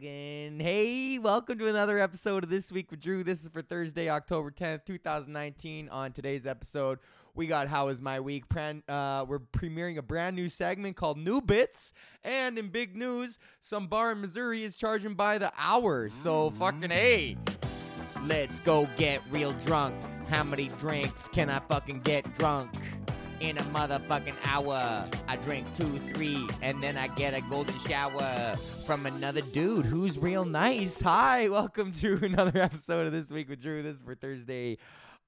hey, welcome to another episode of This Week with Drew. This is for Thursday, October 10th, 2019. On today's episode, we got How Is My Week? Pran- uh, we're premiering a brand new segment called New Bits. And in big news, some bar in Missouri is charging by the hour. So fucking hey, let's go get real drunk. How many drinks can I fucking get drunk? In a motherfucking hour. I drink two, three, and then I get a golden shower from another dude who's real nice. Hi, welcome to another episode of This Week with Drew. This is for Thursday,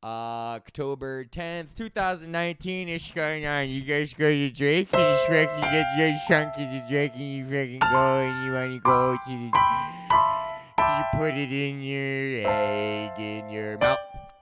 October 10th, 2019. It's going on. You guys go to drink, and you fucking get your chunk of the drink, and you fucking go, and you want to go to the. You put it in your egg in your mouth.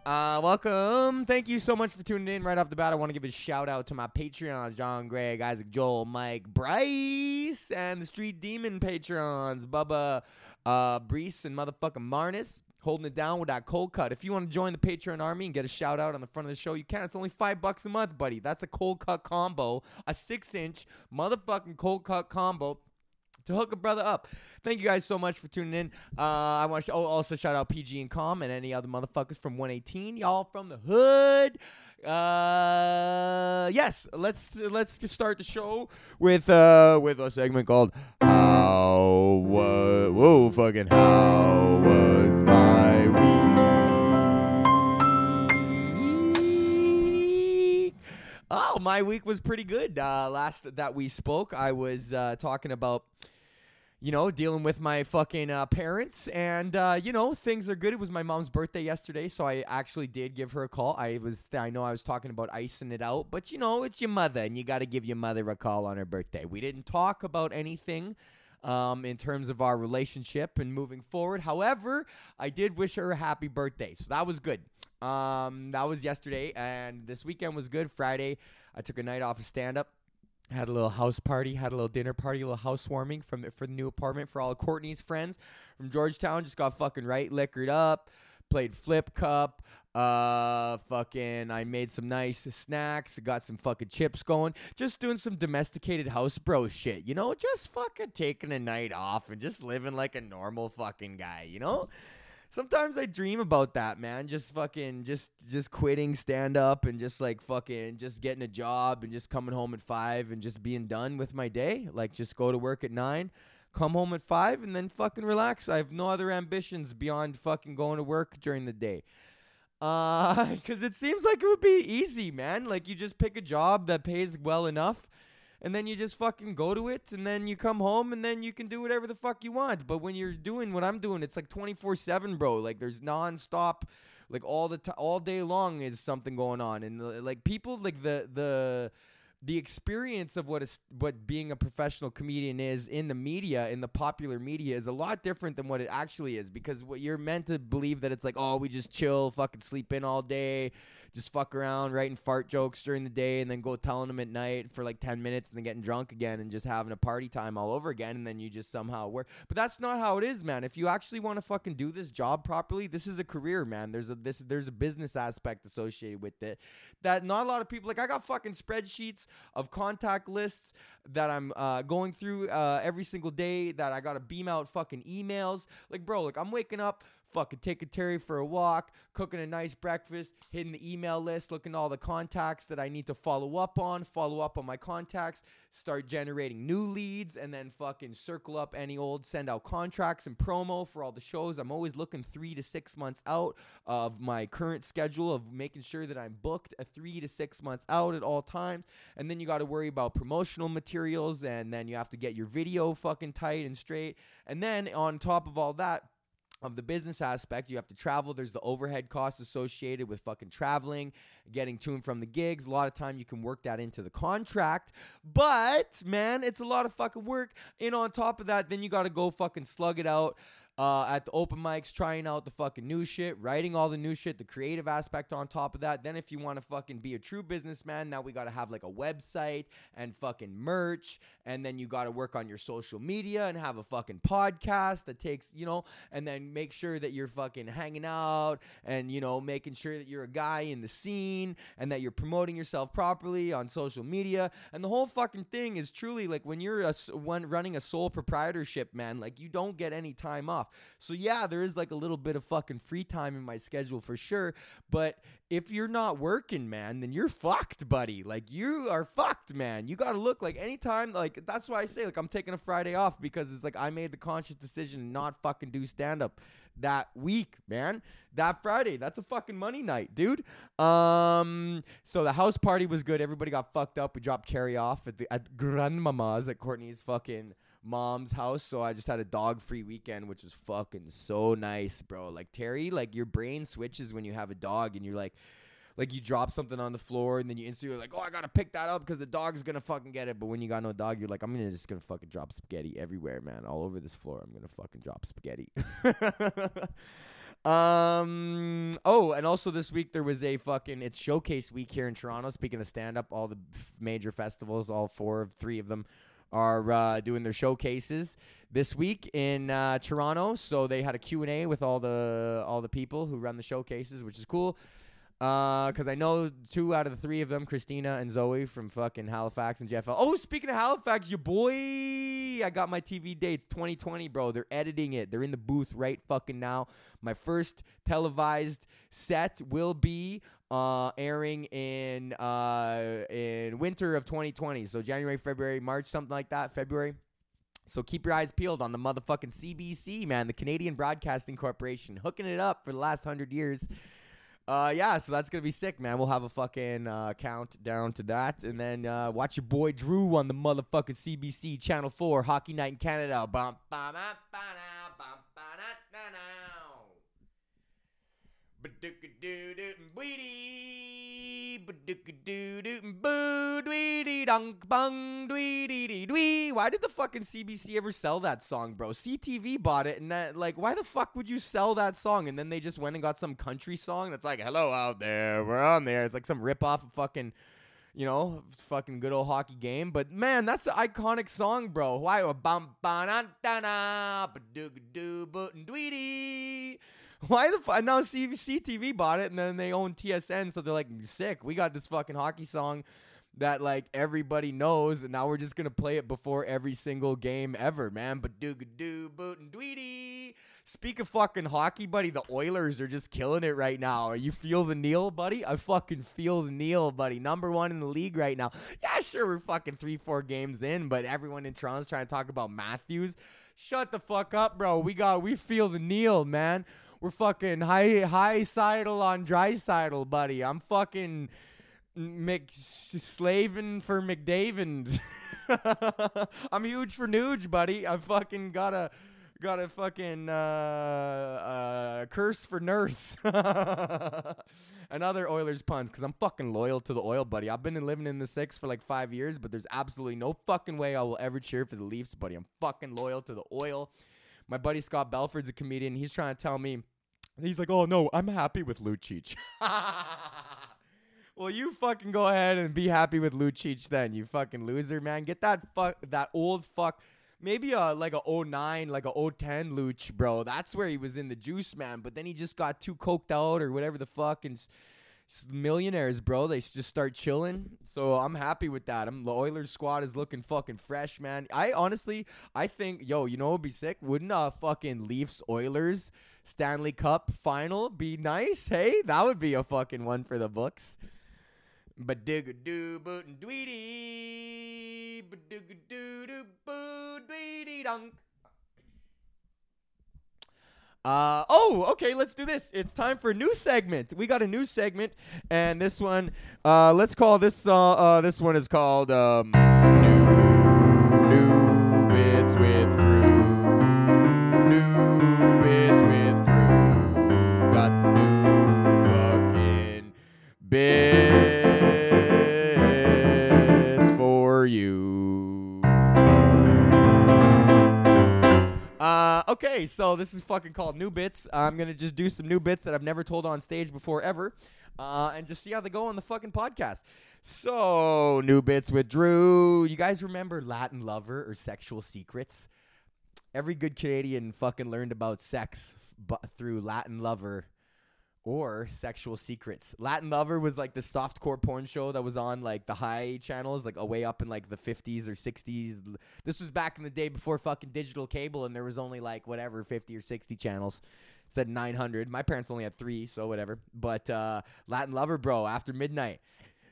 Uh, welcome. Thank you so much for tuning in. Right off the bat, I want to give a shout out to my Patreons John, Greg, Isaac, Joel, Mike, Bryce, and the Street Demon Patrons Bubba, uh, Brees, and motherfucking Marnus. Holding it down with that cold cut. If you want to join the Patreon army and get a shout out on the front of the show, you can. It's only five bucks a month, buddy. That's a cold cut combo, a six inch motherfucking cold cut combo to hook a brother up. Thank you guys so much for tuning in. Uh, I want to oh, also shout out PG and Com and any other motherfuckers from 118, y'all from the hood. Uh, yes, let's let's start the show with uh with a segment called How was whoa fucking How was my week? Oh, my week was pretty good. Uh, last that we spoke, I was uh, talking about you know, dealing with my fucking uh, parents, and uh, you know, things are good. It was my mom's birthday yesterday, so I actually did give her a call. I was, I know, I was talking about icing it out, but you know, it's your mother, and you got to give your mother a call on her birthday. We didn't talk about anything. Um, in terms of our relationship and moving forward. However, I did wish her a happy birthday, so that was good. Um, that was yesterday, and this weekend was good. Friday, I took a night off of stand up had a little house party, had a little dinner party, a little housewarming from for the new apartment for all Courtney's friends from Georgetown. Just got fucking right liquored up, played flip cup. Uh, fucking, I made some nice snacks, got some fucking chips going, just doing some domesticated house bro shit, you know, just fucking taking a night off and just living like a normal fucking guy, you know sometimes I dream about that, man. Just fucking just just quitting stand up and just like fucking just getting a job and just coming home at 5 and just being done with my day. Like just go to work at 9, come home at 5 and then fucking relax. I have no other ambitions beyond fucking going to work during the day. Uh cuz it seems like it would be easy, man. Like you just pick a job that pays well enough and then you just fucking go to it and then you come home and then you can do whatever the fuck you want. But when you're doing what I'm doing, it's like 24/7, bro. Like there's nonstop like all the time all day long is something going on and uh, like people like the the the experience of what is what being a professional comedian is in the media in the popular media is a lot different than what it actually is because what you're meant to believe that it's like oh we just chill fucking sleep in all day just fuck around writing fart jokes during the day and then go telling them at night for like 10 minutes and then getting drunk again and just having a party time all over again and then you just somehow work. But that's not how it is man. If you actually want to fucking do this job properly this is a career man. There's a this there's a business aspect associated with it that not a lot of people like I got fucking spreadsheets of contact lists that I'm uh, going through uh, every single day that I got to beam out fucking emails. Like bro like I'm waking up fucking taking Terry for a walk, cooking a nice breakfast, hitting the email list, looking at all the contacts that I need to follow up on, follow up on my contacts, start generating new leads, and then fucking circle up any old send out contracts and promo for all the shows. I'm always looking three to six months out of my current schedule of making sure that I'm booked a three to six months out at all times. And then you got to worry about promotional materials, and then you have to get your video fucking tight and straight. And then on top of all that, of the business aspect, you have to travel. There's the overhead costs associated with fucking traveling, getting to and from the gigs. A lot of time you can work that into the contract. But, man, it's a lot of fucking work. And on top of that, then you got to go fucking slug it out uh, at the open mics, trying out the fucking new shit, writing all the new shit, the creative aspect on top of that. Then if you want to fucking be a true businessman, now we got to have like a website and fucking merch, and then you got to work on your social media and have a fucking podcast that takes, you know, and then make sure that you're fucking hanging out and you know making sure that you're a guy in the scene and that you're promoting yourself properly on social media. And the whole fucking thing is truly like when you're a one running a sole proprietorship, man, like you don't get any time off. So yeah, there is like a little bit of fucking free time in my schedule for sure, but if you're not working, man, then you're fucked, buddy. Like you are fucked, man. You got to look like anytime like that's why I say like I'm taking a Friday off because it's like I made the conscious decision not fucking do stand up that week, man. That Friday, that's a fucking money night, dude. Um, so the house party was good. Everybody got fucked up. We dropped Cherry off at the at grandmama's at Courtney's fucking mom's house. So I just had a dog free weekend, which was fucking so nice, bro. Like Terry, like your brain switches when you have a dog and you're like like you drop something on the floor and then you instantly like, oh, I gotta pick that up because the dog's gonna fucking get it. But when you got no dog, you're like, I'm gonna just gonna fucking drop spaghetti everywhere, man, all over this floor. I'm gonna fucking drop spaghetti. um. Oh, and also this week there was a fucking it's showcase week here in Toronto. Speaking of stand up, all the major festivals, all four of three of them are uh, doing their showcases this week in uh, Toronto. So they had a Q and A with all the all the people who run the showcases, which is cool. Because I know two out of the three of them, Christina and Zoe from fucking Halifax and Jeff. Oh, speaking of Halifax, your boy, I got my TV dates 2020, bro. They're editing it. They're in the booth right fucking now. My first televised set will be uh, airing in uh, in winter of 2020. So January, February, March, something like that. February. So keep your eyes peeled on the motherfucking CBC, man, the Canadian Broadcasting Corporation, hooking it up for the last hundred years. Uh, yeah, so that's gonna be sick, man. We'll have a fucking uh, countdown to that, and then uh, watch your boy Drew on the motherfucking CBC Channel Four Hockey Night in Canada. Bum, bum, ah, ba, na, bum, ba, na, na, now. Ba-doo-ka-doo-doo, bweedee, ba-doo-ka-doo-doo, Why did the fucking CBC ever sell that song, bro? CTV bought it, and that, like, why the fuck would you sell that song? And then they just went and got some country song that's like, hello out there, we're on there. It's like some rip off of fucking you know, fucking good old hockey game. But man, that's the iconic song, bro. Why bum ba na da na ba doo doo boot and dweety. Why the fuck? Now CBC TV bought it, and then they own TSN, so they're like, sick. We got this fucking hockey song that like everybody knows, and now we're just gonna play it before every single game ever, man. But doo doo boot and dweety. Speak of fucking hockey, buddy, the Oilers are just killing it right now. You feel the Neal, buddy? I fucking feel the Neal, buddy. Number one in the league right now. Yeah, sure, we're fucking three, four games in, but everyone in Toronto's trying to talk about Matthews. Shut the fuck up, bro. We got we feel the Neal, man. We're fucking high high sidle on Draisaitl, buddy. I'm fucking Mc slaving for McDavid. I'm huge for Nuge, buddy. I fucking gotta got a fucking uh, uh, curse for nurse. Another Oilers puns because I'm fucking loyal to the oil, buddy. I've been living in the six for like five years, but there's absolutely no fucking way I will ever cheer for the Leafs, buddy. I'm fucking loyal to the oil. My buddy Scott Belford's a comedian. He's trying to tell me, he's like, oh no, I'm happy with Lucic. Well, you fucking go ahead and be happy with Lucic then, you fucking loser, man. Get that fuck that old fuck maybe a like a 09, like a 010 Luch, bro. That's where he was in the juice, man. But then he just got too coked out or whatever the fuck and millionaires, bro. They just start chilling. So I'm happy with that. I'm the Oilers squad is looking fucking fresh, man. I honestly, I think, yo, you know what'd be sick? Wouldn't a fucking Leafs Oilers Stanley Cup final be nice? Hey, that would be a fucking one for the books. But dig a doo boot and dweety, but dig a doo doo boo dweety dunk. Uh, oh, okay, let's do this. It's time for a new segment. We got a new segment, and this one, uh, let's call this, uh, uh this one is called, um, New, new Bits with Drew. New Bits with Drew. Got some new fucking bits okay, so this is fucking called new bits. I'm gonna just do some new bits that I've never told on stage before ever, uh, and just see how they go on the fucking podcast. So new bits with Drew. You guys remember Latin lover or sexual secrets? Every good Canadian fucking learned about sex through Latin lover or sexual secrets. Latin Lover was like the softcore porn show that was on like the high channels, like way up in like the 50s or 60s. This was back in the day before fucking digital cable, and there was only like whatever 50 or 60 channels. It said 900. My parents only had three, so whatever. But uh, Latin Lover, bro, after midnight.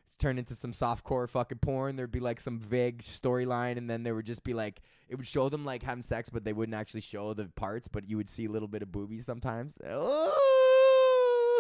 It's turned into some softcore fucking porn. There'd be like some vague storyline, and then there would just be like it would show them like having sex, but they wouldn't actually show the parts. But you would see a little bit of boobies sometimes. Oh,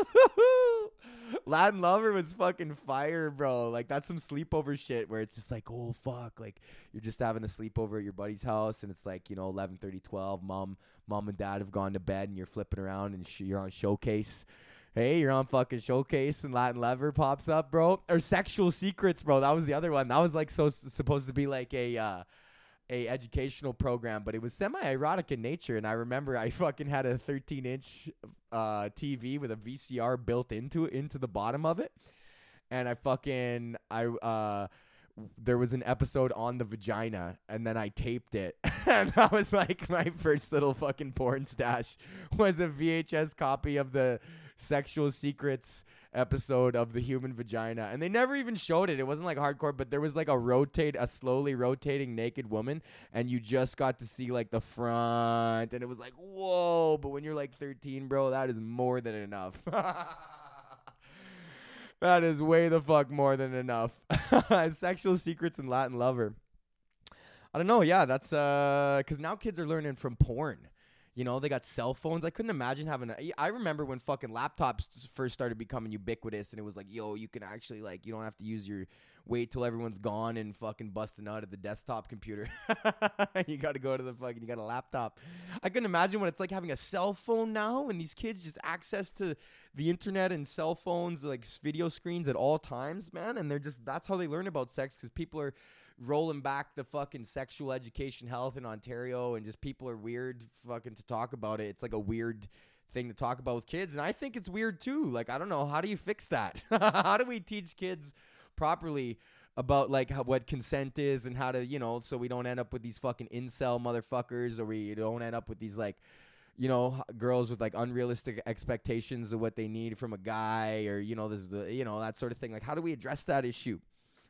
Latin Lover was fucking fire, bro. Like that's some sleepover shit where it's just like, oh fuck, like you're just having a sleepover at your buddy's house and it's like, you know, 11, 30, 12, mom, mom and dad have gone to bed and you're flipping around and sh- you're on showcase. Hey, you're on fucking showcase and Latin Lover pops up, bro. Or sexual secrets, bro. That was the other one. That was like so supposed to be like a uh a educational program, but it was semi erotic in nature. And I remember I fucking had a 13 inch uh, TV with a VCR built into it, into the bottom of it, and I fucking I uh there was an episode on the vagina and then I taped it and that was like my first little fucking porn stash was a VHS copy of the sexual secrets episode of the human vagina and they never even showed it. It wasn't like hardcore but there was like a rotate a slowly rotating naked woman and you just got to see like the front and it was like whoa. But when you're like 13 bro that is more than enough. That is way the fuck more than enough. Sexual secrets and latin lover. I don't know yeah that's uh because now kids are learning from porn you know, they got cell phones. I couldn't imagine having a. I remember when fucking laptops first started becoming ubiquitous, and it was like, yo, you can actually like, you don't have to use your wait till everyone's gone and fucking busting out at the desktop computer. you got to go to the fucking. You got a laptop. I couldn't imagine what it's like having a cell phone now, and these kids just access to the internet and cell phones, like video screens at all times, man. And they're just that's how they learn about sex because people are rolling back the fucking sexual education health in Ontario and just people are weird fucking to talk about it. It's like a weird thing to talk about with kids and I think it's weird too. Like I don't know, how do you fix that? how do we teach kids properly about like how, what consent is and how to, you know, so we don't end up with these fucking incel motherfuckers or we don't end up with these like you know, girls with like unrealistic expectations of what they need from a guy or you know, this you know, that sort of thing. Like how do we address that issue?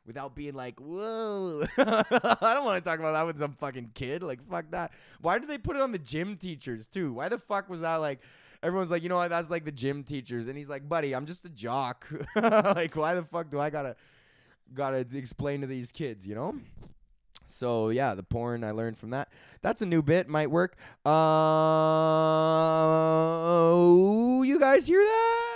without being like, whoa. I don't want to talk about that with some fucking kid. Like, fuck that. Why did they put it on the gym teachers too? Why the fuck was that like? Everyone's like, you know what? That's like the gym teachers, and he's like, buddy, I'm just a jock. like, why the fuck do I gotta gotta explain to these kids? You know. So yeah, the porn I learned from that. That's a new bit, might work. Uh, you guys hear that?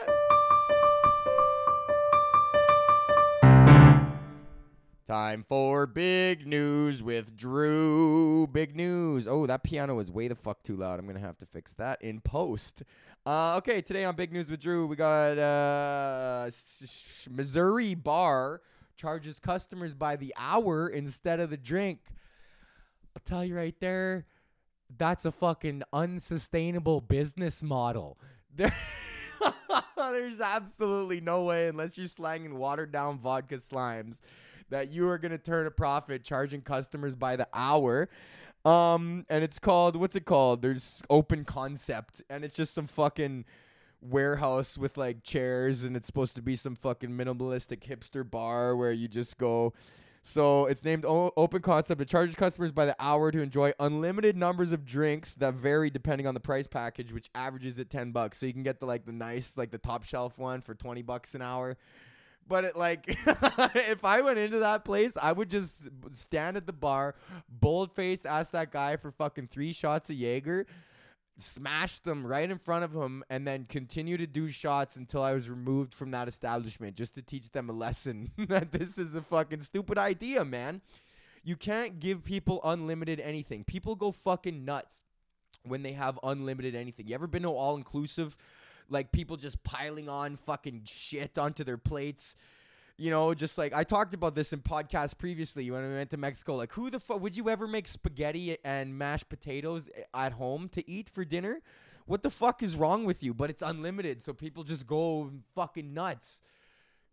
Time for big news with Drew. Big news. Oh, that piano is way the fuck too loud. I'm gonna have to fix that in post. Uh, okay, today on Big News with Drew, we got uh, Missouri bar charges customers by the hour instead of the drink. I'll tell you right there, that's a fucking unsustainable business model. There. There's absolutely no way, unless you're slanging watered down vodka slimes, that you are going to turn a profit charging customers by the hour. Um, and it's called what's it called? There's open concept, and it's just some fucking warehouse with like chairs, and it's supposed to be some fucking minimalistic hipster bar where you just go. So it's named o- Open Concept. It charges customers by the hour to enjoy unlimited numbers of drinks that vary depending on the price package, which averages at ten bucks. So you can get the like the nice, like the top shelf one for twenty bucks an hour. But it like if I went into that place, I would just stand at the bar, bold faced ask that guy for fucking three shots of Jaeger, smash them right in front of him, and then continue to do shots until I was removed from that establishment just to teach them a lesson that this is a fucking stupid idea, man. You can't give people unlimited anything. People go fucking nuts when they have unlimited anything. You ever been to all inclusive? Like people just piling on fucking shit onto their plates. you know, just like I talked about this in podcast previously when we went to Mexico. Like, who the fuck would you ever make spaghetti and mashed potatoes at home to eat for dinner? What the fuck is wrong with you? But it's unlimited, so people just go fucking nuts.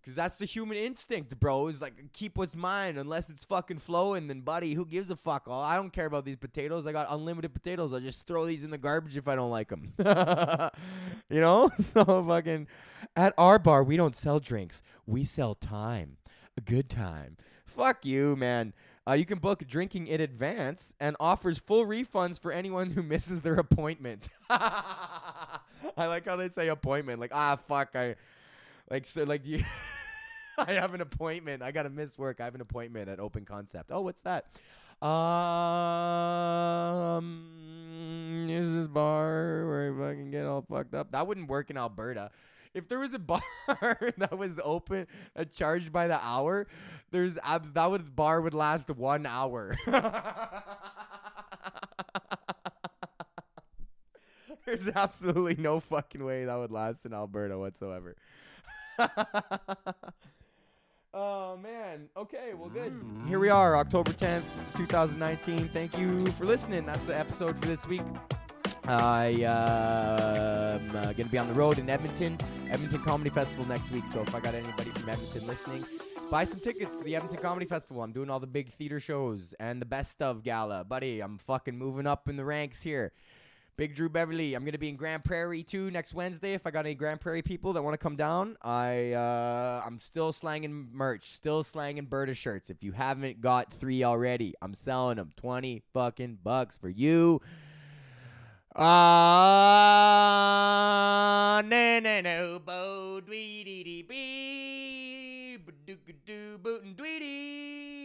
Cause that's the human instinct, bro. Is like keep what's mine unless it's fucking flowing. Then, buddy, who gives a fuck? Oh, I don't care about these potatoes. I got unlimited potatoes. I'll just throw these in the garbage if I don't like them. you know. So fucking at our bar, we don't sell drinks. We sell time, a good time. Fuck you, man. Uh, you can book drinking in advance and offers full refunds for anyone who misses their appointment. I like how they say appointment. Like, ah, fuck, I like so like you I have an appointment. I gotta miss work. I have an appointment at Open Concept. Oh, what's that? Um, is this bar where I can get all fucked up? That wouldn't work in Alberta. If there was a bar that was open, uh, charged by the hour, there's abs. That would bar would last one hour. there's absolutely no fucking way that would last in Alberta whatsoever. Oh man. Okay, well good. Here we are, October 10th, 2019. Thank you for listening. That's the episode for this week. I uh, am uh, gonna be on the road in Edmonton, Edmonton Comedy Festival next week. So if I got anybody from Edmonton listening, buy some tickets to the Edmonton Comedy Festival. I'm doing all the big theater shows and the best of gala, buddy. I'm fucking moving up in the ranks here. Big Drew Beverly. I'm gonna be in Grande Prairie too next Wednesday. If I got any Grande Prairie people that want to come down, I uh, I'm still slanging merch, still slanging Berta shirts. If you haven't got three already, I'm selling them twenty fucking bucks for you. Ah, na na no bo dwee dee dee bee, ba doo doo bootin' dwee dee,